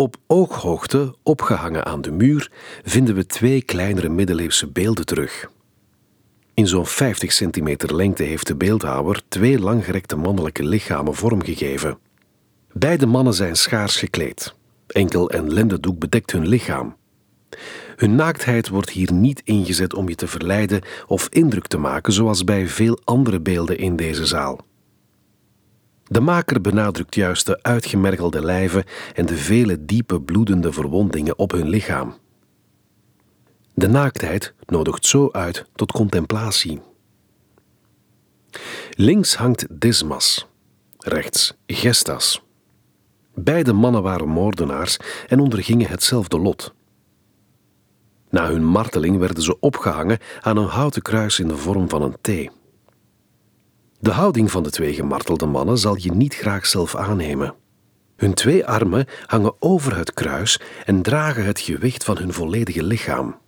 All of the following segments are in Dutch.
Op ooghoogte, opgehangen aan de muur, vinden we twee kleinere middeleeuwse beelden terug. In zo'n 50 centimeter lengte heeft de beeldhouwer twee langgerekte mannelijke lichamen vormgegeven. Beide mannen zijn schaars gekleed. Enkel en lendendoek bedekt hun lichaam. Hun naaktheid wordt hier niet ingezet om je te verleiden of indruk te maken, zoals bij veel andere beelden in deze zaal. De maker benadrukt juist de uitgemergelde lijven en de vele diepe bloedende verwondingen op hun lichaam. De naaktheid nodigt zo uit tot contemplatie. Links hangt Dismas, rechts Gestas. Beide mannen waren moordenaars en ondergingen hetzelfde lot. Na hun marteling werden ze opgehangen aan een houten kruis in de vorm van een T. De houding van de twee gemartelde mannen zal je niet graag zelf aannemen. Hun twee armen hangen over het kruis en dragen het gewicht van hun volledige lichaam.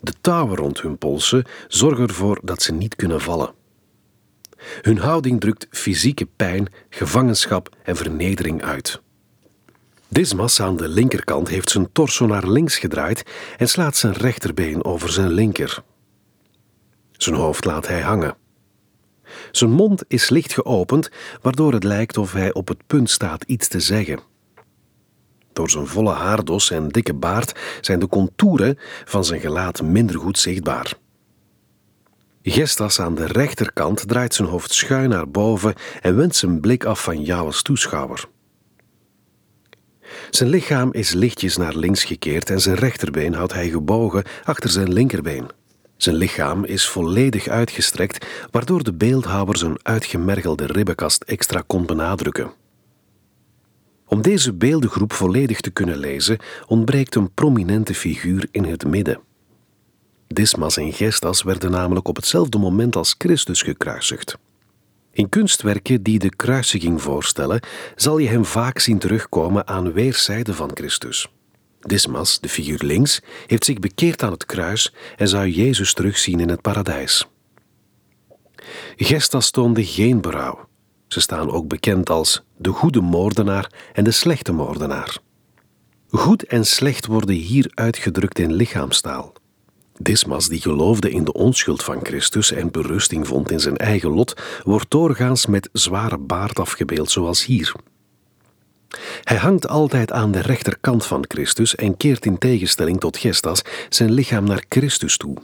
De touwen rond hun polsen zorgen ervoor dat ze niet kunnen vallen. Hun houding drukt fysieke pijn, gevangenschap en vernedering uit. Dismas aan de linkerkant heeft zijn torso naar links gedraaid en slaat zijn rechterbeen over zijn linker. Zijn hoofd laat hij hangen. Zijn mond is licht geopend, waardoor het lijkt of hij op het punt staat iets te zeggen. Door zijn volle haardos en dikke baard zijn de contouren van zijn gelaat minder goed zichtbaar. Gestas aan de rechterkant draait zijn hoofd schuin naar boven en wendt zijn blik af van jou als toeschouwer. Zijn lichaam is lichtjes naar links gekeerd en zijn rechterbeen houdt hij gebogen achter zijn linkerbeen. Zijn lichaam is volledig uitgestrekt, waardoor de beeldhouwer zijn uitgemergelde ribbenkast extra kon benadrukken. Om deze beeldengroep volledig te kunnen lezen, ontbreekt een prominente figuur in het midden. Dismas en Gestas werden namelijk op hetzelfde moment als Christus gekruisigd. In kunstwerken die de kruisiging voorstellen, zal je hem vaak zien terugkomen aan weerszijden van Christus. Dismas, de figuur links, heeft zich bekeerd aan het kruis en zou Jezus terugzien in het paradijs. Gestas toonde geen berouw. Ze staan ook bekend als de goede moordenaar en de slechte moordenaar. Goed en slecht worden hier uitgedrukt in lichaamstaal. Dismas, die geloofde in de onschuld van Christus en berusting vond in zijn eigen lot, wordt doorgaans met zware baard afgebeeld, zoals hier. Hij hangt altijd aan de rechterkant van Christus en keert in tegenstelling tot Gestas zijn lichaam naar Christus toe.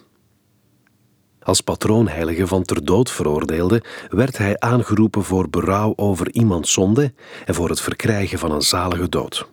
Als patroonheilige van ter dood veroordeelde, werd hij aangeroepen voor berouw over iemands zonde en voor het verkrijgen van een zalige dood.